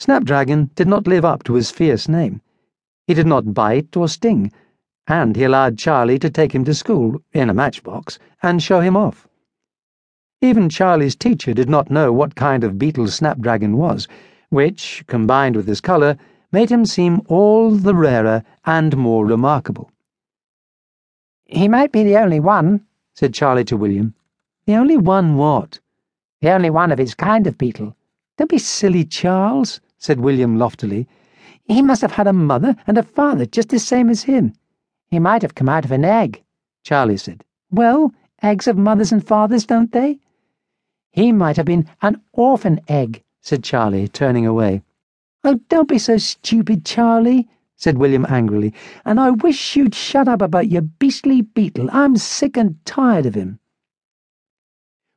Snapdragon did not live up to his fierce name. He did not bite or sting, and he allowed Charlie to take him to school, in a matchbox, and show him off. Even Charlie's teacher did not know what kind of beetle Snapdragon was, which, combined with his colour, made him seem all the rarer and more remarkable. He might be the only one, said Charlie to William. The only one what? The only one of his kind of beetle. Don't be silly, Charles, said William loftily. He must have had a mother and a father just the same as him. He might have come out of an egg, Charlie said. Well, eggs have mothers and fathers, don't they? He might have been an orphan egg, said Charlie, turning away. Oh, don't be so stupid, Charlie, said William angrily, and I wish you'd shut up about your beastly beetle. I'm sick and tired of him.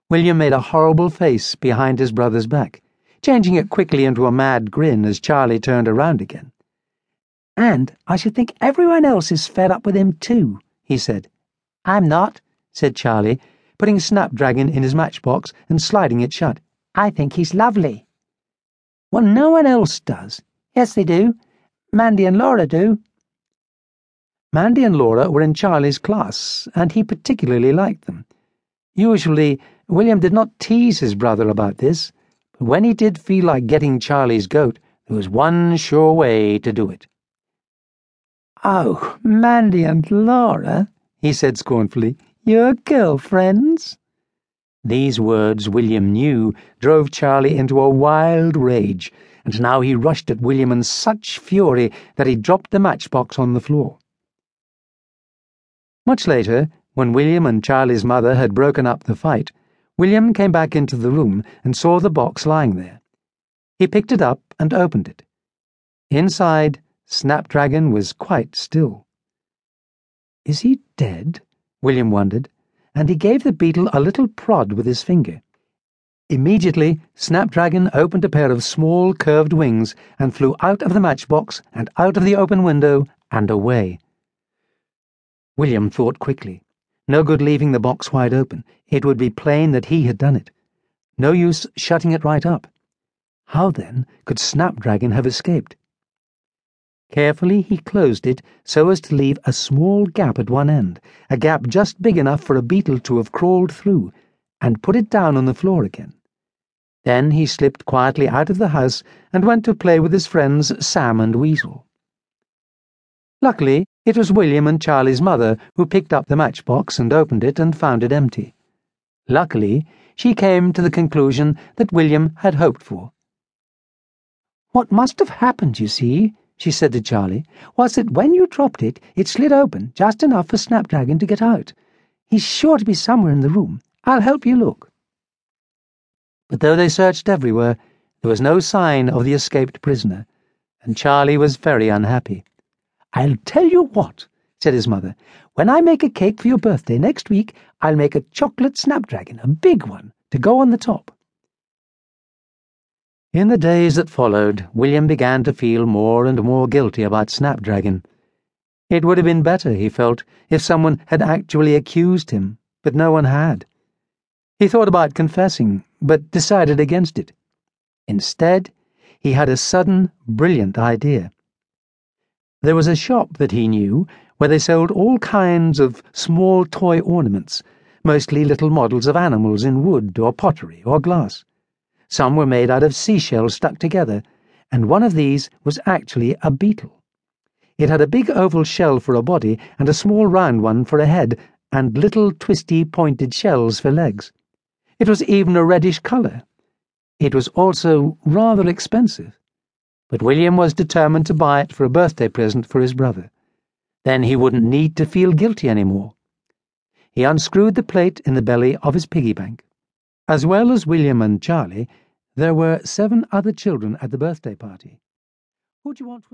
William made a horrible face behind his brother's back, changing it quickly into a mad grin as Charlie turned around again. And I should think everyone else is fed up with him too, he said. I'm not, said Charlie, putting Snapdragon in his matchbox and sliding it shut. I think he's lovely. Well, no one else does. Yes, they do. Mandy and Laura do. Mandy and Laura were in Charlie's class, and he particularly liked them. Usually, William did not tease his brother about this, when he did feel like getting Charlie's goat, there was one sure way to do it. Oh, Mandy and Laura, he said scornfully. Your girlfriends? These words, William knew, drove Charlie into a wild rage, and now he rushed at William in such fury that he dropped the matchbox on the floor. Much later, when William and Charlie's mother had broken up the fight, William came back into the room and saw the box lying there. He picked it up and opened it. Inside, Snapdragon was quite still. Is he dead? William wondered, and he gave the beetle a little prod with his finger. Immediately, Snapdragon opened a pair of small curved wings and flew out of the matchbox and out of the open window and away. William thought quickly. No good leaving the box wide open. It would be plain that he had done it. No use shutting it right up. How, then, could Snapdragon have escaped? Carefully he closed it so as to leave a small gap at one end, a gap just big enough for a beetle to have crawled through, and put it down on the floor again. Then he slipped quietly out of the house and went to play with his friends Sam and Weasel. Luckily, it was William and Charlie's mother who picked up the matchbox and opened it and found it empty. Luckily, she came to the conclusion that William had hoped for. What must have happened, you see, she said to Charlie, was that when you dropped it, it slid open just enough for Snapdragon to get out. He's sure to be somewhere in the room. I'll help you look. But though they searched everywhere, there was no sign of the escaped prisoner, and Charlie was very unhappy. I'll tell you what, said his mother. When I make a cake for your birthday next week, I'll make a chocolate snapdragon, a big one, to go on the top. In the days that followed, William began to feel more and more guilty about Snapdragon. It would have been better, he felt, if someone had actually accused him, but no one had. He thought about confessing, but decided against it. Instead, he had a sudden, brilliant idea. There was a shop that he knew where they sold all kinds of small toy ornaments, mostly little models of animals in wood or pottery or glass. Some were made out of seashells stuck together, and one of these was actually a beetle. It had a big oval shell for a body and a small round one for a head, and little twisty pointed shells for legs. It was even a reddish colour. It was also rather expensive, but William was determined to buy it for a birthday present for his brother. Then he wouldn't need to feel guilty any more. He unscrewed the plate in the belly of his piggy bank. As well as William and Charlie, there were seven other children at the birthday party. Who do you want to